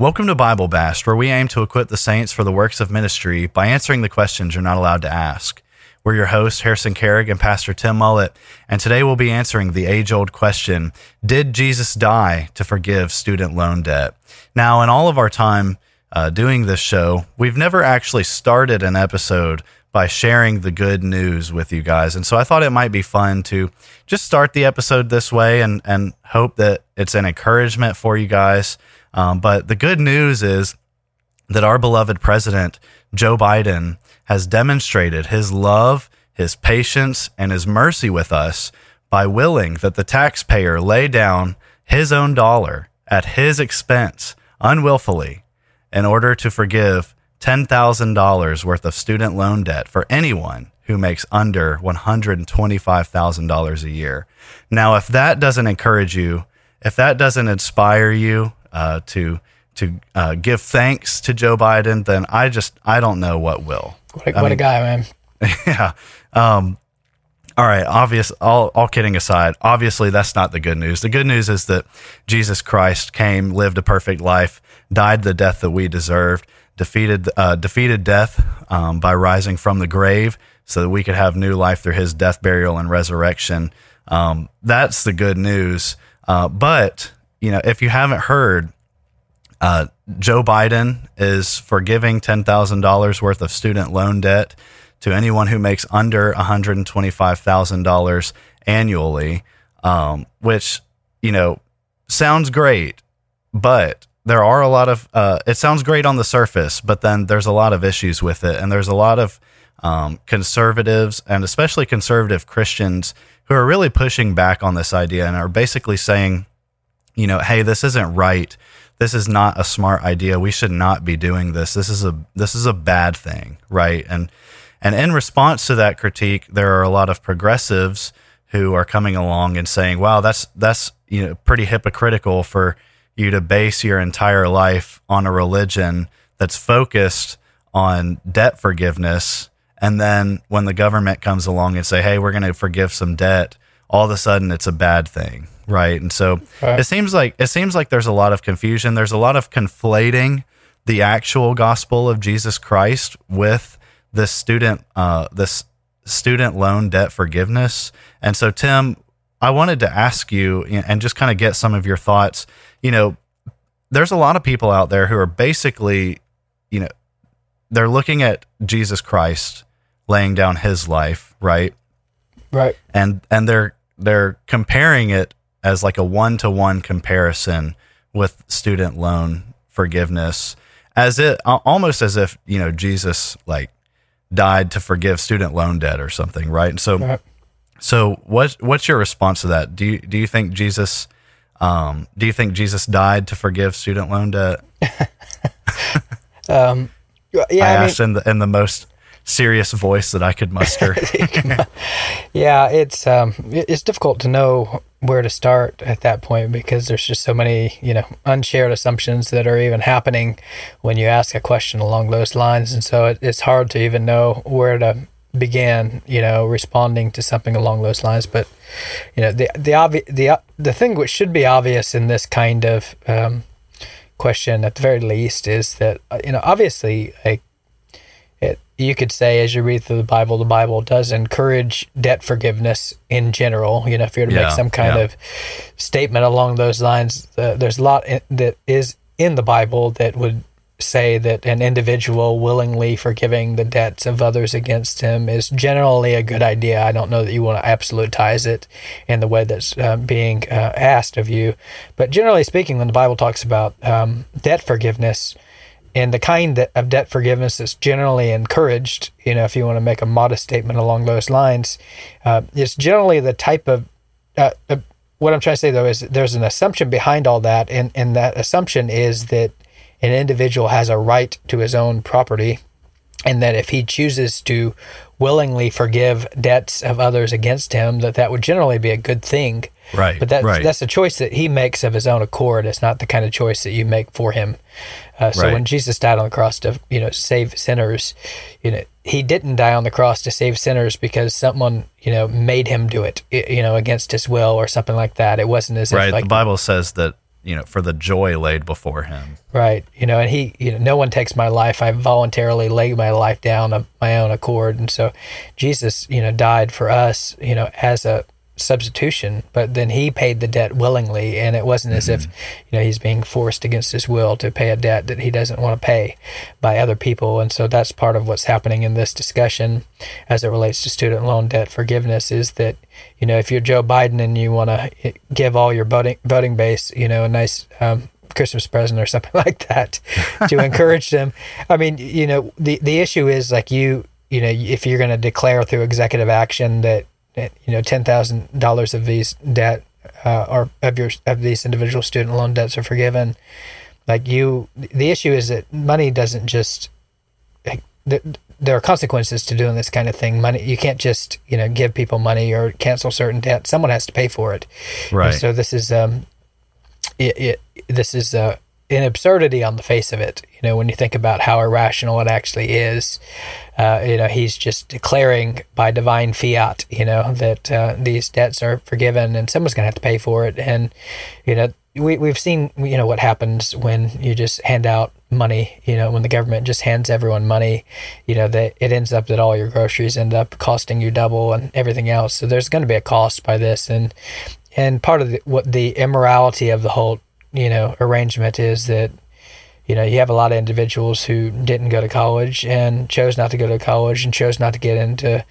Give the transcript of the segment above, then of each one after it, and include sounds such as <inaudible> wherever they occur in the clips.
Welcome to Bible Bashed, where we aim to equip the saints for the works of ministry by answering the questions you're not allowed to ask. We're your hosts, Harrison Carrig and Pastor Tim Mullet, and today we'll be answering the age old question Did Jesus die to forgive student loan debt? Now, in all of our time uh, doing this show, we've never actually started an episode by sharing the good news with you guys. And so I thought it might be fun to just start the episode this way and, and hope that it's an encouragement for you guys. Um, but the good news is that our beloved president, Joe Biden, has demonstrated his love, his patience, and his mercy with us by willing that the taxpayer lay down his own dollar at his expense unwillfully in order to forgive $10,000 worth of student loan debt for anyone who makes under $125,000 a year. Now, if that doesn't encourage you, if that doesn't inspire you uh, to to uh, give thanks to Joe Biden, then I just I don't know what will. What a, what mean, a guy, man. <laughs> Yeah. Um, all right. Obvious. All, all kidding aside, obviously that's not the good news. The good news is that Jesus Christ came, lived a perfect life, died the death that we deserved, defeated uh, defeated death um, by rising from the grave, so that we could have new life through His death, burial, and resurrection. Um, that's the good news. Uh, but you know, if you haven't heard, uh, Joe Biden is forgiving ten thousand dollars worth of student loan debt to anyone who makes under one hundred twenty-five thousand dollars annually, um, which you know sounds great, but there are a lot of. Uh, it sounds great on the surface, but then there's a lot of issues with it, and there's a lot of um, conservatives and especially conservative Christians who are really pushing back on this idea and are basically saying you know, hey, this isn't right. This is not a smart idea. We should not be doing this. This is a this is a bad thing, right? And and in response to that critique, there are a lot of progressives who are coming along and saying, "Wow, that's that's you know pretty hypocritical for you to base your entire life on a religion that's focused on debt forgiveness." And then when the government comes along and say, "Hey, we're going to forgive some debt," all of a sudden it's a bad thing, right? And so right. it seems like it seems like there's a lot of confusion. There's a lot of conflating the actual gospel of Jesus Christ with this student uh, this student loan debt forgiveness. And so, Tim, I wanted to ask you and just kind of get some of your thoughts. You know, there's a lot of people out there who are basically, you know, they're looking at Jesus Christ laying down his life, right? Right. And and they're they're comparing it as like a one to one comparison with student loan forgiveness as it almost as if you know Jesus like died to forgive student loan debt or something right? And so right. so what what's your response to that? Do you do you think Jesus um, do you think Jesus died to forgive student loan debt? <laughs> Um, yeah I, I asked mean, in the in the most serious voice that I could muster. <laughs> yeah, it's um, it's difficult to know where to start at that point because there's just so many you know unshared assumptions that are even happening when you ask a question along those lines and so it, it's hard to even know where to begin you know responding to something along those lines but you know the the obvious the the thing which should be obvious in this kind of um, question at the very least is that uh, you know obviously like it you could say as you read through the Bible, the Bible does encourage debt forgiveness in general. You know, if you're to Yeah, make some kind yeah. of statement along those lines, uh, there's a lot in, that is in the Bible that would say that an individual willingly forgiving the debts of others against him is generally a good idea. I don't know that you want to absolutize it in the way that's uh, being uh, asked of you, but generally speaking, when the Bible talks about um, debt forgiveness, and the kind of debt forgiveness that's generally encouraged, you know, if you want to make a modest statement along those lines, uh, it's generally the type of uh, uh, what I'm trying to say though is there's an assumption behind all that, and and that assumption is that an individual has a right to his own property, and that if he chooses to willingly forgive debts of others against him, that that would generally be a good thing. Right, But that, right. that's a choice that he makes of his own accord. It's not the kind of choice that you make for him. Uh, so Right. when Jesus died on the cross to you know save sinners, you know he didn't die on the cross to save sinners because someone you know made him do it, you know against his will or something like that. It wasn't as right. if like the Bible says that you know for the joy laid before him. Right. You know, and he, you know, no one takes my life. I voluntarily lay my life down of my own accord. And so Jesus, you know, died for us, you know, as a substitution, but then he paid the debt willingly. And it wasn't as if, you know, he's being forced against his will to pay a debt that he doesn't want to pay by other people. And so that's part of what's happening in this discussion as it relates to student loan debt forgiveness is that, you know, if you're Joe Biden and you want to give all your voting, voting base, you know, a nice, um, Christmas present or <laughs> something like that to <laughs> encourage them. I mean, you know, the the issue is like you, you know, if you're going to declare through executive action that you know, ten thousand dollars of these debt uh, or of your of these individual student loan debts are forgiven, like you, the issue is that money doesn't just like, th- there are consequences to doing this kind of thing. Money, you can't just you know give people money or cancel certain debt. Someone has to pay for it. And Right. so this is um, it, it this is uh, an absurdity on the face of it. You know, when you think about how irrational it actually is, uh, you know, he's just declaring by divine fiat, you know, that uh, these debts are forgiven and someone's going to have to pay for it. And, you know, we, we've seen, you know, what happens when you just hand out money, you know, when the government just hands everyone money, you know, that it ends up that all your groceries end up costing you double and everything else. So there's going to be a cost by this. And, and part of the, what the immorality of the whole you know arrangement is that you know you have a lot of individuals who didn't go to college and chose not to go to college and chose not to get into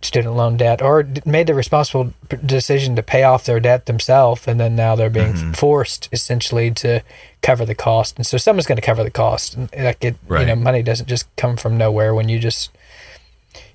student loan debt or made the responsible decision to pay off their debt themselves and then now they're being mm-hmm. forced essentially to cover the cost. And so someone's going to cover the cost. And like it you know money doesn't just come from nowhere when you just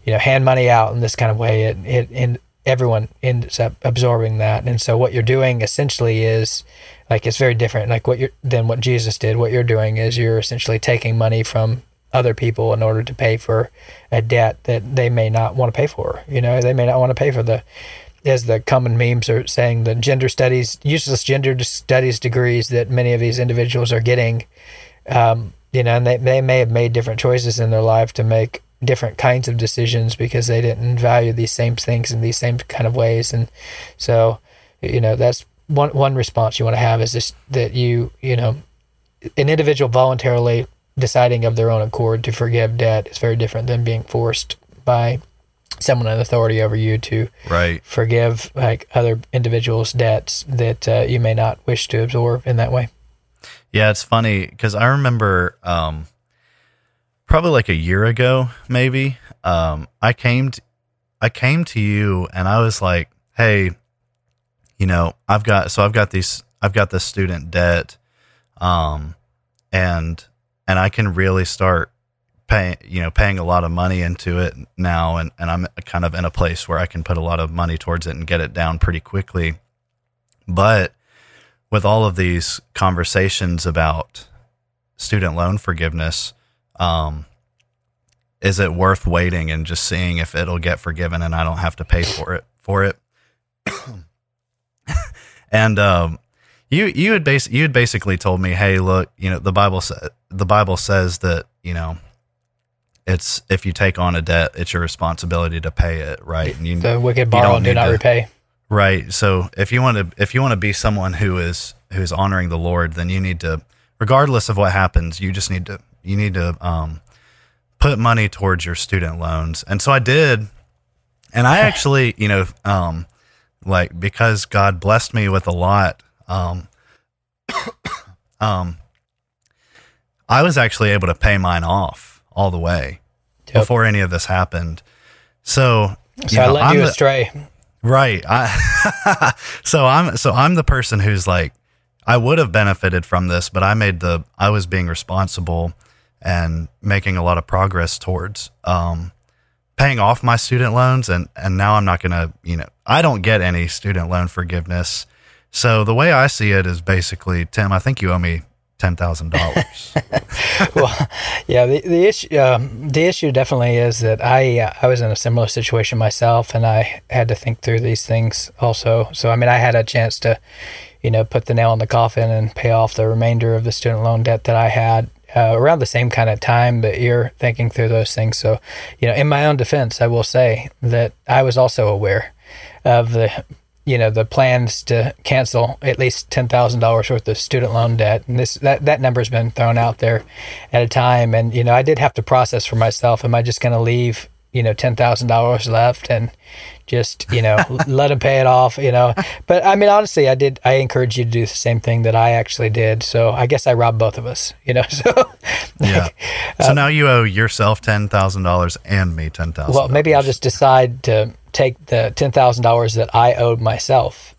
you know hand money out in this kind of way. It it and everyone ends up absorbing that. And so what you're doing essentially is like it's very different. Like what you're than what jesus did. What you're doing is you're essentially taking money from other people in order to pay for a debt that they may not want to pay for you know? They may not want to pay for the as the common memes are saying the gender studies useless gender studies degrees that many of these individuals are getting um, you know, and they, they may have made different choices in their life to make different kinds of decisions because they didn't value these same things in these same kind of ways. And so, you know, that's one, one response you want to have is just that you, you know, an individual voluntarily deciding of their own accord to forgive debt is very different than being forced by someone in authority over you to Right. forgive like other individuals' debts that uh, you may not wish to absorb in that way. Yeah, it's funny because I remember um, probably like a year ago, maybe. Um, I came to, I came to you and I was like, "Hey, you know, I've got so I've got these I've got this student debt, um, and and I can really start paying you know paying a lot of money into it now, and and I'm kind of in a place where I can put a lot of money towards it and get it down pretty quickly, but." with all of these conversations about student loan forgiveness, um, is it worth waiting and just seeing if it'll get forgiven and I don't have to pay for it for it? <coughs> and um, you you had bas- you had basically told me, hey, look, you know, the Bible sa- the Bible says that you know, it's if you take on a debt, it's your responsibility to pay it, right? And you, The wicked borrow and do not to- repay. Right. So if you want to if you want to be someone who is who's honoring the Lord, then you need to regardless of what happens, you just need to you need to um put money towards your student loans. And so I did. And I actually, you know, um like because God blessed me with a lot, um <coughs> um I was actually able to pay mine off all the way Yep. before any of this happened. So, So I led I'm you the- astray. Right. I, <laughs> so I'm so I'm the person who's like I would have benefited from this, but I made the I was being responsible and making a lot of progress towards um paying off my student loans and and now I'm not going to, you know, I don't get any student loan forgiveness. So the way I see it is basically, Tim, I think you owe me $10,000. <laughs> well, yeah, the, the issue um, the issue definitely is that I uh, I was in a similar situation myself, and I had to think through these things also. So I mean, I had a chance to, you know, put the nail in the coffin and pay off the remainder of the student loan debt that I had. Uh, around the same kind of time that you're thinking through those things. So, you know, in my own defense, I will say that I was also aware of the you know the plans to cancel at least ten thousand dollars worth of student loan debt, and this that that number's been thrown out there at a time, and you know I did have to process for myself. Am I just going to leave you know ten thousand dollars left and just you know <laughs> let them pay it off? You know, but I mean honestly, I did. I encourage you to do the same thing that I actually did. So I guess I robbed both of us. <laughs> You know, so yeah. So now you owe yourself $10,000 and me $10,000. well maybe I'll just decide to take the ten thousand dollars that I owed myself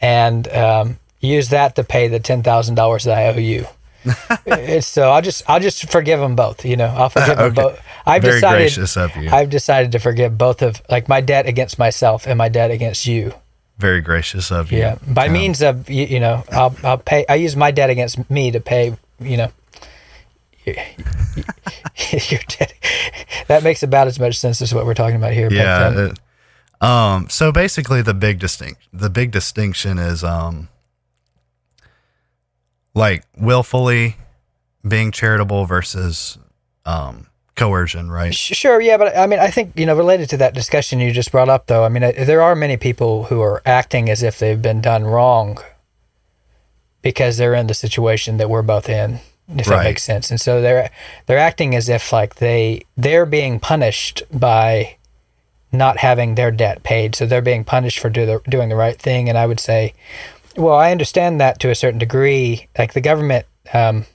and um, use that to pay the ten thousand dollars that I owe you. It's <laughs> so I'll just I'll just forgive them both. You know, I'll forgive them <laughs> Okay. both. I've Very decided gracious of you. I've decided to forgive both of like my debt against myself and my debt against you. Very gracious of you. Yeah, by Tim. means of you, you know, I'll I'll pay. I use my debt against me to pay. You know. <laughs> your debt. That makes about as much sense as what we're talking about here. Yeah. um, it- um, so basically the big distinct the big distinction is um like willfully being charitable versus um coercion, right? Sure, yeah, but I mean, I think you know, related to that discussion you just brought up, though. I mean, uh, there are many people who are acting as if they've been done wrong because they're in the situation that we're both in, if that makes sense. And so they're they're acting as if like they they're being punished by not having their debt paid, so they're being punished for do the, doing the right thing. And I would say, well, I understand that to a certain degree. Like the government. Um,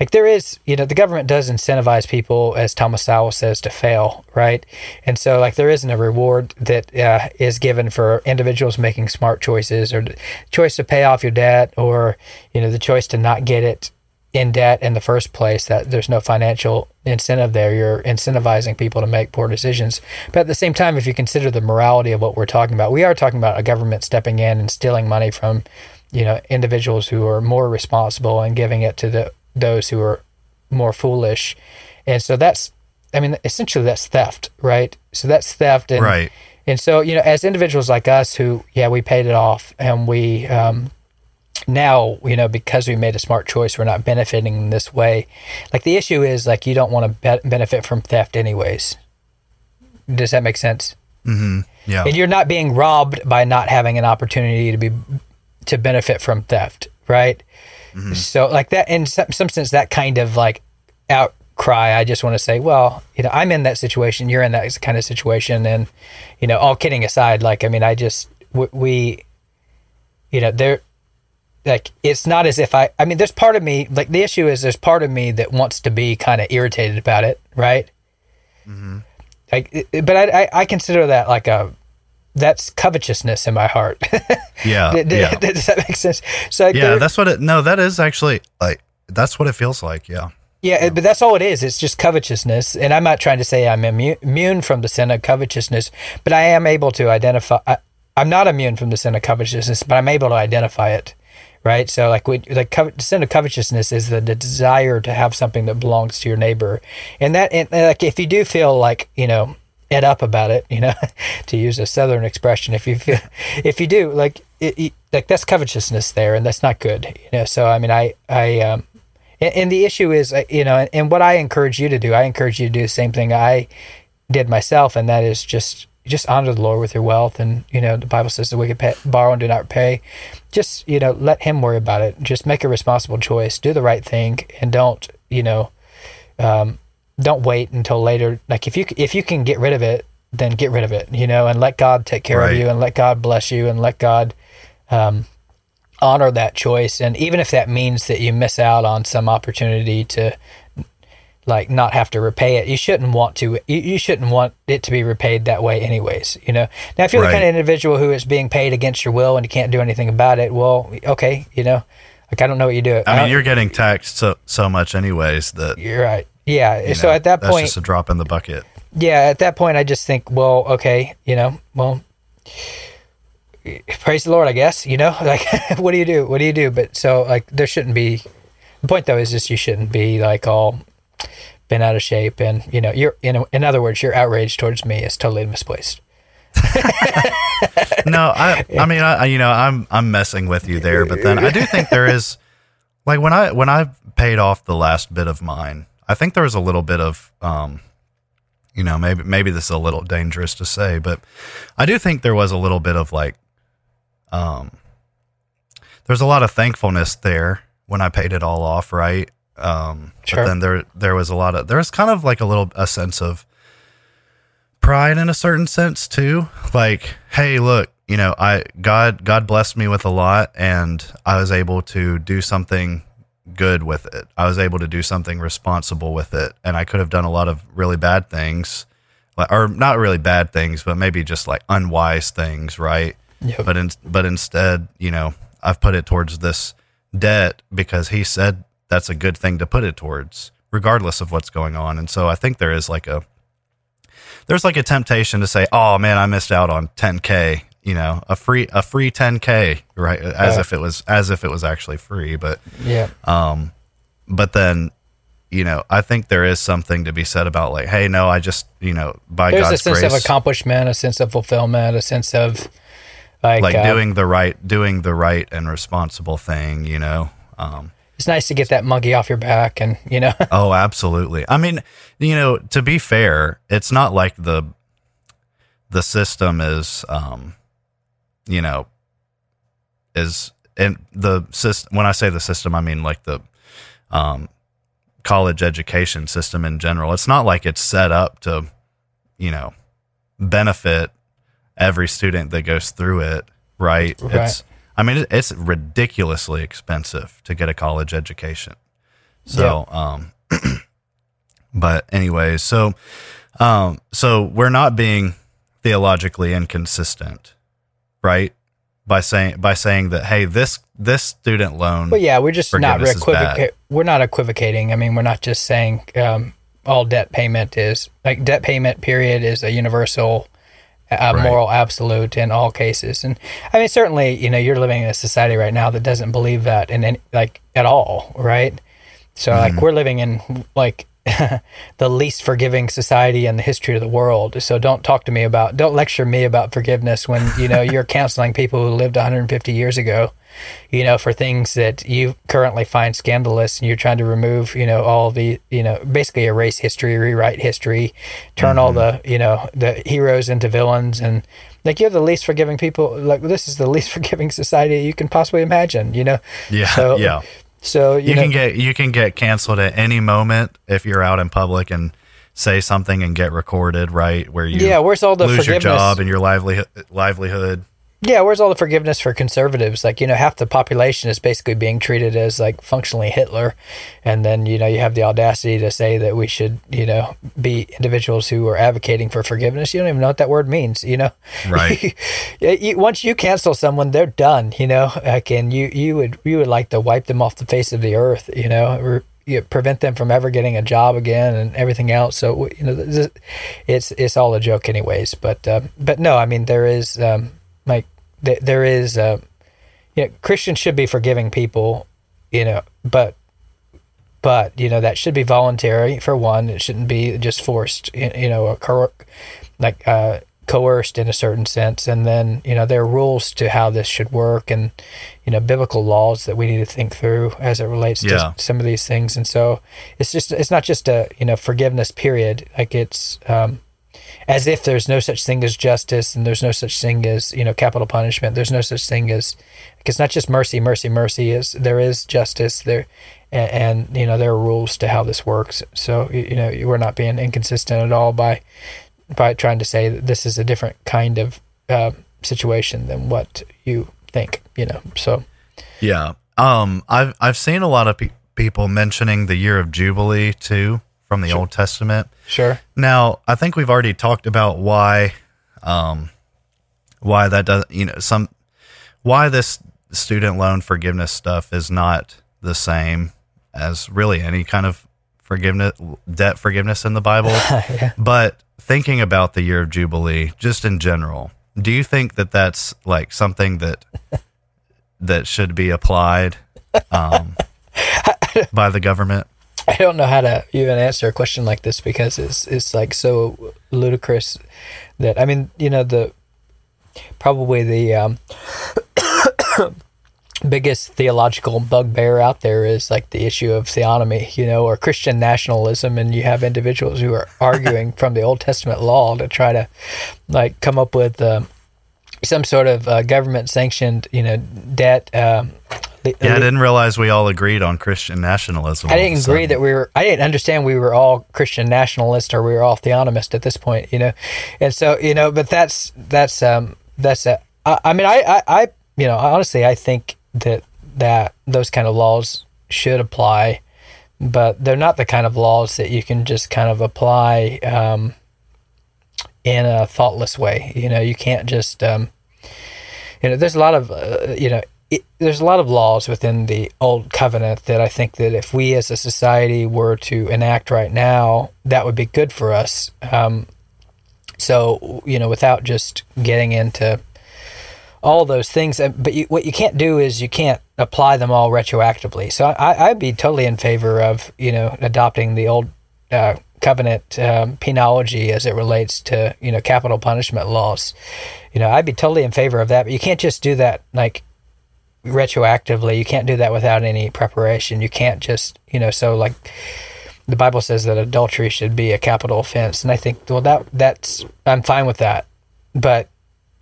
like there is you know the government does incentivize people as thomas sowell says to fail right and so like there isn't a reward that uh, is given for individuals making smart choices or choice to pay off your debt or you know the choice to not get it in debt in the first place that there's no financial incentive there. You're incentivizing people to make poor decisions. But at the same time if you consider the morality of what we're talking about we are talking about a government stepping in and stealing money from you know individuals who are more responsible and giving it to the those who are more foolish. And so that's i mean essentially that's theft right? So that's theft. And Right. and so you know as individuals like us who yeah we paid it off and we um now you know because we made a smart choice we're not benefiting in this way. Like the issue is like you don't want to be- benefit from theft anyways. Does that make sense? Mm-hmm. Yeah. and you're not being robbed by not having an opportunity to be to benefit from theft right? So like that in some, some sense that kind of like outcry i just want to say well you know i'm in that situation you're in that kind of situation and you know all kidding aside like i mean i just we, we you know there like it's not as if i i mean there's part of me like the issue is there's part of me that wants to be kind of irritated about it right mm-hmm. like it- it- but I, I i consider that like a that's covetousness in my heart <laughs> yeah. Did- did- yeah. does that make sense so like, Yeah, that's what it no, that is actually like that's what it feels like, yeah. Yeah, but that's all it is. It's just covetousness, and I'm not trying to say I'm immu- immune from the sin of covetousness, but I am able to identify. I, I'm not immune from the sin of covetousness, but I'm able to identify it, right? So, like, we, like the sin of covetousness is the, the desire to have something that belongs to your neighbor, and that, and, like, if you do feel like you know, ed up about it, <laughs> you know, to use a southern expression, if you feel, <laughs> if you do, like, it, it, like that's covetousness there, and that's not good. You know, so I mean, I I um, and, and the issue is, uh, you know, and, and what I encourage you to do, I encourage you to do the same thing I did myself, and that is just just honor the Lord with your wealth, and you know, the Bible says we can pay, borrow and do not pay. Just you know, let Him worry about it. Just make a responsible choice, do the right thing, and don't you know, um, don't wait until later. Like if you if you can get rid of it, then get rid of it, you know, and let God take care Right. of you, and let God bless you, and let God um, honor that choice. And even if that means that you miss out on some opportunity to like not have to repay it, you shouldn't want to. You, you shouldn't want it to be repaid that way, anyways. You know. Now, if you're the kind of individual who is being paid against your will and you can't do anything about it, well, okay, you know, like I don't know what you do. I mean, uh, you're getting taxed so so much anyways that you you're right. Yeah. know, so at that point, that's just a drop in the bucket. yeah, at that point, I just think, well, okay, you know, well, praise the Lord, I guess, you know, <laughs> like, what do you do? What do you do? But so, like, there shouldn't be, the point though is just you shouldn't be like all been out of shape. And, you know, you're, in, in other words, your outrage towards me is totally misplaced. <laughs> no, I I mean I you know I'm I'm messing with you there, but then I do think there is like when I when I paid off the last bit of mine, I think there was a little bit of um you know maybe maybe this is a little dangerous to say, but I do think there was a little bit of like um there's a lot of thankfulness there when I paid it all off, right? Um Sure. but then there there was a lot of there's kind of like a little a sense of pride in a certain sense too like hey look you know i god god blessed me with a lot and i was able to do something good with it i was able to do something responsible with it and i could have done a lot of really bad things like or not really bad things but maybe just like unwise things right Yep. but in, but instead you know i've put it towards this debt because he said that's a good thing to put it towards regardless of what's going on and so i think there is like a there's like a temptation to say, "Oh man, I missed out on 10k." You know, a free a free 10k, right? As Yeah. if it was as if it was actually free. But Yeah. um, but then, you know, I think there is something to be said about like, hey, no, I just you know by There's God's a sense grace, of accomplishment, a sense of fulfillment, a sense of like, like uh, doing the right doing the right and responsible thing. You know. Um, it's nice to get that monkey off your back and, you know, <laughs> Oh, absolutely. I mean, you know, to be fair, it's not like the the system is um you know is and the system when I say the system, I mean like the um college education system in general. It's not like it's set up to, you know, benefit every student that goes through it, right? Right. It's I mean, it's ridiculously expensive to get a college education. So, um, <clears throat> but anyways, so, um, so we're not being theologically inconsistent, right? By saying by saying that, hey, this this student loan, But yeah, we're just not. We're not equivocating. I mean, we're not just saying um, all debt payment is like debt payment. Period is a universal, uh, Right. moral absolute in all cases. And I mean, certainly, you know, you're living in a society right now that doesn't believe that in any like at all, right? So Mm-hmm. like we're living in like <laughs> the least forgiving society in the history of the world. So don't talk to me about don't lecture me about forgiveness when you know you're <laughs> counseling people who lived 150 years ago, you know, for things that you currently find scandalous and you're trying to remove, you know, all the, you know, basically erase history, rewrite history, turn all mm-hmm. the, you know, the heroes into villains and like you're the least forgiving people like this is the least <laughs> forgiving society you can possibly imagine, you know. yeah, So, yeah. So you, You, know, can get you can get canceled at any moment if you're out in public and say something and get recorded, right? Where you Yeah, where's all the lose your job and your livelihood livelihood. Yeah, where's all the forgiveness for conservatives? Like, you know, half the population is basically being treated as like functionally Hitler. And then, you know, you have the audacity to say that we should, you know, be individuals who are advocating for forgiveness. You don't even know what that word means, you know? Right. <laughs> Once you cancel someone, they're done, you know? Like, and you, you would, you would like to wipe them off the face of the earth, you know? Or, you prevent them from ever getting a job again and everything else. So, you know, it's, it's all a joke anyways. But, um, but no, I mean, there is, um, th- there is uh you know christians should be forgiving people you know but but you know that should be voluntary for one it shouldn't be just forced you know like uh coerced in a certain sense, and then you know there are rules to how this should work, and you know biblical laws that we need to think through as it relates Yeah. to some of these things. And so it's just it's not just a you know forgiveness period. Like it's um, as if there's no such thing as justice and there's no such thing as you know capital punishment. There's no such thing as because not just mercy, mercy, mercy. Is there is justice there, and, and you know there are rules to how this works. So you you know we're not being inconsistent at all by by trying to say that this is a different kind of uh, situation than what you think. You know, so Yeah. Um, I've I've seen a lot of pe- people mentioning the year of Jubilee too from the Old Testament. sure. Now, I think we've already talked about why, um, why that does you know some why this student loan forgiveness stuff is not the same as really any kind of forgiveness debt forgiveness in the Bible. <laughs> But thinking about the year of Jubilee, just in general, do you think that that's like something that <laughs> that should be applied um, by the government? I don't know how to even answer a question like this because it's it's like so ludicrous that I mean you know the probably the um, <coughs> biggest theological bugbear out there is like the issue of theonomy, you know, or Christian nationalism, and you have individuals who are arguing <laughs> from the Old Testament law to try to like come up with. Um, some sort of uh, government sanctioned, you know, debt. Um, Yeah, I didn't realize we all agreed on Christian nationalism. I all of a didn't agree that we were. I didn't understand we were all Christian nationalists or we were all theonomist at this point, you know. And so, you know, but that's that's um that's a. I, I mean, I, I I you know honestly I think that that those kind of laws should apply, but they're not the kind of laws that you can just kind of apply um, in a thoughtless way. You know, you can't just um, you know, there's a lot of uh, you know, it, there's a lot of laws within the old covenant that I think that if we as a society were to enact right now, that would be good for us. Um, so you know, without just getting into all those things, uh, but you, what you can't do is you can't apply them all retroactively. So I, I'd be totally in favor of you know adopting the old uh, covenant um, penology as it relates to you know capital punishment laws. You know, I'd be totally in favor of that, but you can't just do that like retroactively. You can't do that without any preparation. You can't just you know so like the Bible says that adultery should be a capital offense, and I think well that that's I'm fine with that, but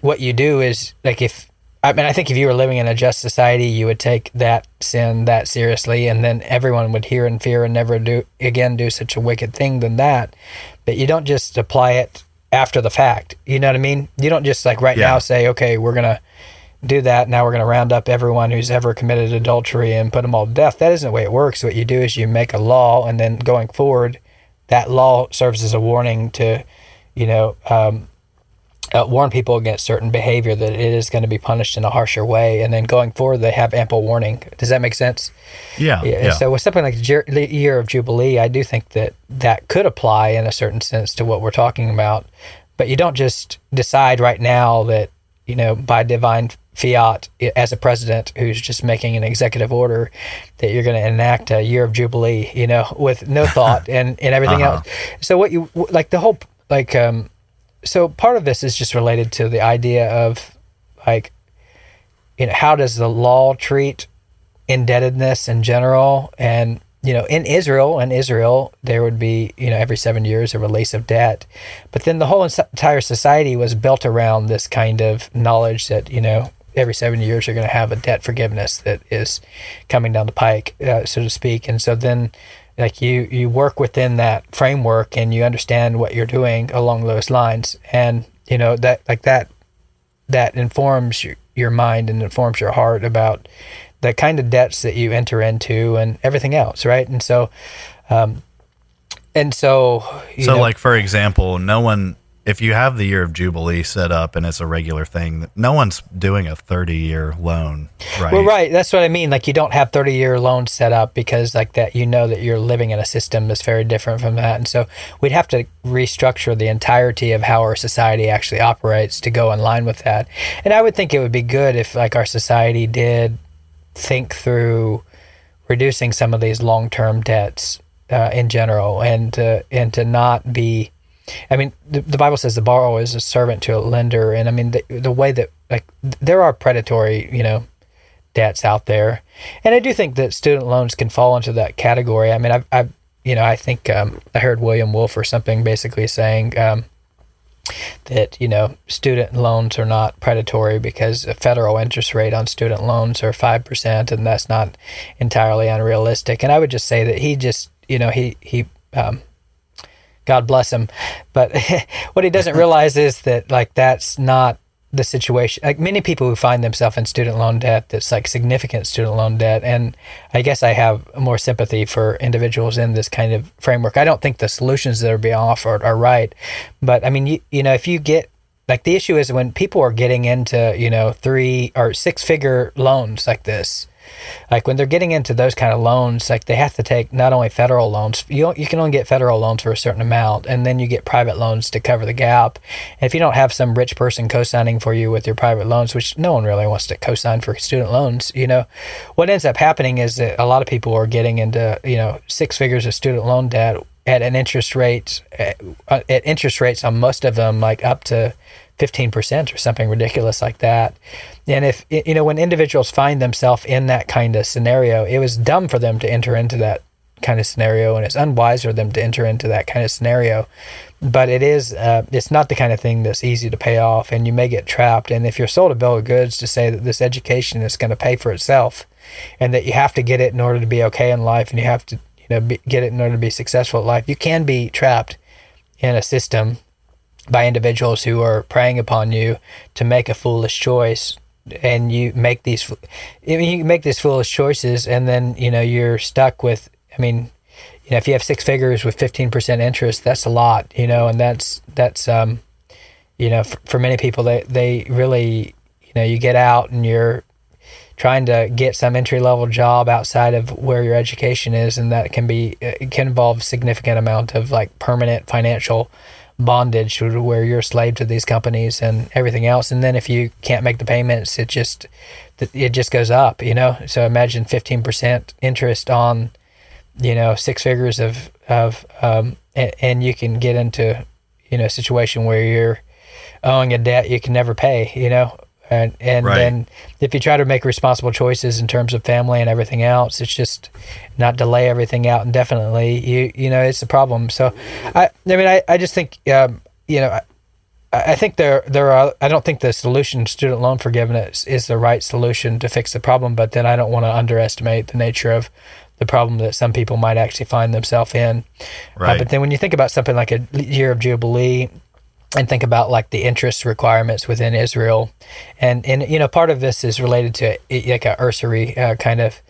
what you do is like if I mean I think if you were living in a just society, you would take that sin that seriously, and then everyone would hear and fear and never do again do such a wicked thing than that. But you don't just apply it after the fact. You know what I mean? You don't just like right Yeah. now say, okay, we're gonna do that. Now we're going to round up everyone who's ever committed adultery and put them all to death. That isn't the way it works. What you do is you make a law, and then going forward, that law serves as a warning to, you know, um, uh, warn people against certain behavior that it is going to be punished in a harsher way. And then going forward, they have ample warning. Does that make sense? Yeah, Yeah. yeah. So with something like the year of Jubilee, I do think that that could apply in a certain sense to what we're talking about. But you don't just decide right now that, you know, by divine fiat as a president who's just making an executive order that you're going to enact a year of Jubilee, you know, with no <laughs> thought and, and everything Uh-huh. else. So what you, like the whole, like, um, so part of this is just related to the idea of like, you know, how does the law treat indebtedness in general? And you know in israel in israel there would be you know every seven years a release of debt. But then the whole entire society was built around this kind of knowledge that you know every seven years you're going to have a debt forgiveness that is coming down the pike uh, so to speak. And so then like you you work within that framework and you understand what you're doing along those lines and you know that like that that informs your, your mind and informs your heart about the kind of debts that you enter into and everything else, right? And so, um, and so, you so, know, like for example, no one, if you have the year of Jubilee set up and it's a regular thing, no one's doing a thirty-year loan, right? well, right, that's what I mean. Like you don't have thirty year loans set up because like that, you know that you're living in a system that's very different from that, and so we'd have to restructure the entirety of how our society actually operates to go in line with that. And I would think it would be good if like our society did think through reducing some of these long-term debts uh, in general, and to and to not be I mean, the, the Bible says the borrower is a servant to a lender, and I mean the the way that like there are predatory, you know, debts out there, and I do think that student loans can fall into that category. I mean, I've, I've you know, I think um, I heard William Wolfe or something basically saying. Um, that you know student loans are not predatory because a federal interest rate on student loans are 5% and that's not entirely unrealistic and i would just say that he just you know he he um, god bless him. But <laughs> what he doesn't <laughs> realize is that like that's not the situation. Like many people who find themselves in student loan debt that's like significant student loan debt and i guess i have more sympathy for individuals in this kind of framework. I don't think the solutions that are being offered are right but i mean you, you know if you get like the issue is when people are getting into you know three or six figure loans like this like when they're getting into those kind of loans, like they have to take not only federal loans, you you can only get federal loans for a certain amount, and then you get private loans to cover the gap. And if you don't have some rich person co-signing for you with your private loans, which no one really wants to co-sign for student loans, you know, what ends up happening is that a lot of people are getting into you know six figures of student loan debt at an interest rate at, uh, at interest rates on most of them like up to 15% or something ridiculous like that. And if, you know, when individuals find themselves in that kind of scenario, it was dumb for them to enter into that kind of scenario and it's unwise for them to enter into that kind of scenario. But it is, uh, it's not the kind of thing that's easy to pay off and you may get trapped. And if you're sold a bill of goods to say that this education is going to pay for itself and that you have to get it in order to be okay in life and you have to, you know, be, get it in order to be successful at life, you can be trapped in a system by individuals who are preying upon you to make a foolish choice. And you make these I mean, you make these foolish choices and then you know you're stuck with i mean you know if you have six figures with 15% interest that's a lot you know and that's that's um you know for, for many people they they really you know you get out and you're trying to get some entry level job outside of where your education is and that can be it can involve a significant amount of like permanent financial bondage where you're a slave to these companies and everything else. And then if you can't make the payments, it just it just goes up. You know, so imagine 15% interest on you know six figures of of um, and, and you can get into you know a situation where you're owing a debt you can never pay. You know, and and Right. then if you try to make responsible choices in terms of family and everything else it's just not delay everything out indefinitely you you know it's a problem so i i mean i, I just think um, you know I, I think there there are I don't think the solution student loan forgiveness is the right solution to fix the problem but then I don't want to underestimate the nature of the problem that some people might actually find themselves in Uh, Right. but then when you think about something like a year of jubilee and think about like the interest requirements within Israel, and and you know part of this is related to like a usury uh, kind of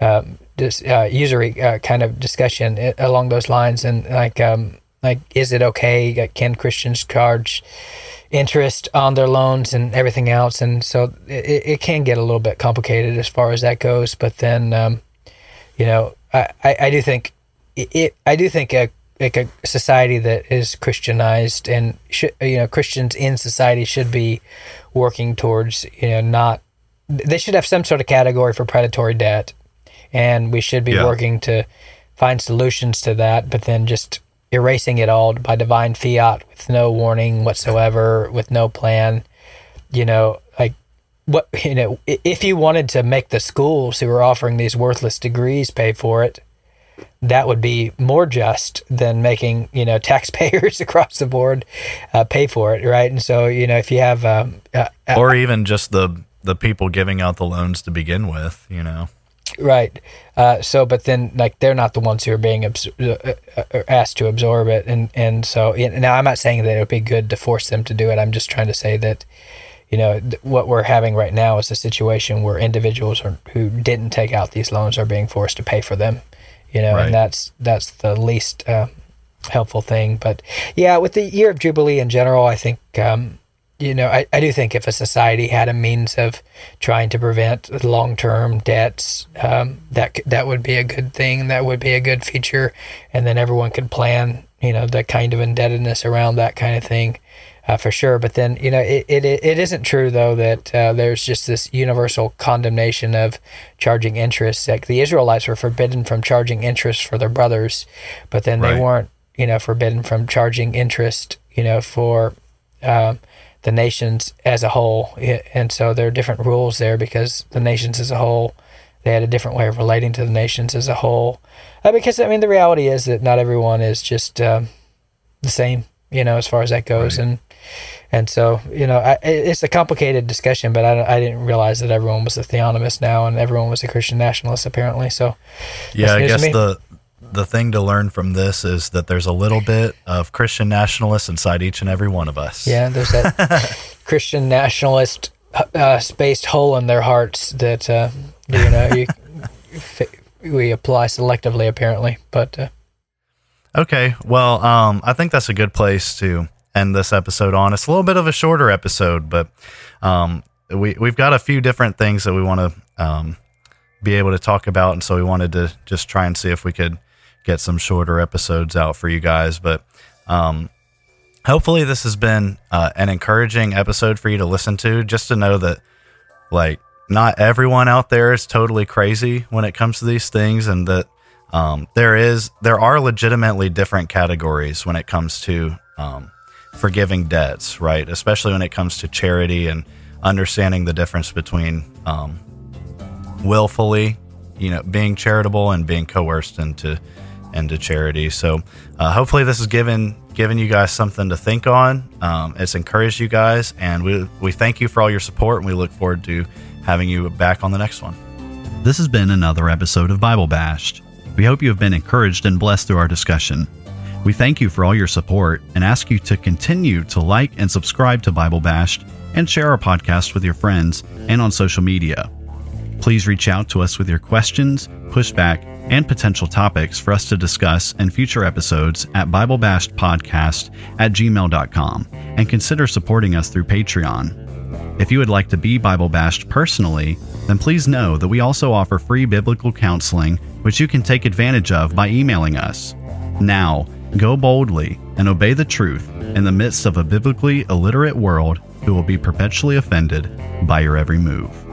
um, dis, uh, usury uh, kind of discussion uh, along those lines, and like um, like is it okay? Like, Can Christians charge interest on their loans and everything else? And so it, it can get a little bit complicated as far as that goes. But then um, you know I, I, I do think it I do think a like a society that is Christianized and should, you know Christians in society should be working towards you know not they should have some sort of category for predatory debt and we should be Yeah. working to find solutions to that but then just erasing it all by divine fiat with no warning whatsoever with no plan you know like what you know if you wanted to make the schools who are offering these worthless degrees pay for it that would be more just than making you know <laughs> taxpayers <laughs> across the board uh, pay for it right? And so you know if you have um, uh, uh, or even just the the people giving out the loans to begin with, you know. right. Uh, so but then like they're not the ones who are being abs- uh, uh, asked to absorb it. And and so now i'm not saying that it would be good to force them to do it. I'm just trying to say that you know th- what we're having right now is a situation where individuals are, who didn't take out these loans are being forced to pay for them you know Right. and that's that's the least uh, helpful thing. But yeah with the year of jubilee in general i think um, you know I, I do think if a society had a means of trying to prevent long-term debts um, that that would be a good thing that would be a good feature. And then everyone could plan you know the kind of indebtedness around that kind of thing uh, for sure. But then you know it, it it isn't true though that uh, there's just this universal condemnation of charging interest. Like the Israelites were forbidden from charging interest for their brothers, but then Right. they weren't you know, forbidden from charging interest, you know, for um, the nations as a whole. And so there are different rules there because the nations as a whole, they had a different way of relating to the nations as a whole. Uh, because, I mean, the reality is that not everyone is just um, the same, you know, as far as that goes. And, and so, you know, I, it's a complicated discussion, but I, I didn't realize that everyone was a theonomist now and everyone was a Christian nationalist, apparently. So, Yeah, I guess the the thing to learn from this is that there's a little bit of Christian nationalists inside each and every one of us. Yeah, there's that <laughs> Christian nationalist uh, spaced hole in their hearts that uh, you know you, <laughs> we apply selectively, apparently. But uh, Okay. Well, um, I think that's a good place to end this episode on. It's a little bit of a shorter episode, but um, we we've got a few different things that we want to um, be able to talk about, and so we wanted to just try and see if we could get some shorter episodes out for you guys. But um, hopefully, this has been uh, an encouraging episode for you to listen to, just to know that like not everyone out there is totally crazy when it comes to these things and that um, there is there are legitimately different categories when it comes to um, forgiving debts right? Especially when it comes to charity and understanding the difference between um, willfully you know being charitable and being coerced into into charity. So uh, hopefully this has given given you guys something to think on. Um, it's encouraged you guys and we we thank you for all your support and we look forward to having you back on the next one. This has been another episode of bible bashed. We hope you have been encouraged and blessed through our discussion we thank you for all your support and ask you to continue to like and subscribe to bible bashed and share our podcast with your friends and on social media Please reach out to us with your questions, pushback, and potential topics for us to discuss in future episodes at BibleBashedPodcast at gmail.com and consider supporting us through Patreon. If you would like to be Bible Bashed personally, then please know that we also offer free biblical counseling, which you can take advantage of by emailing us. Now, go boldly and obey the truth in the midst of a biblically illiterate world who will be perpetually offended by your every move.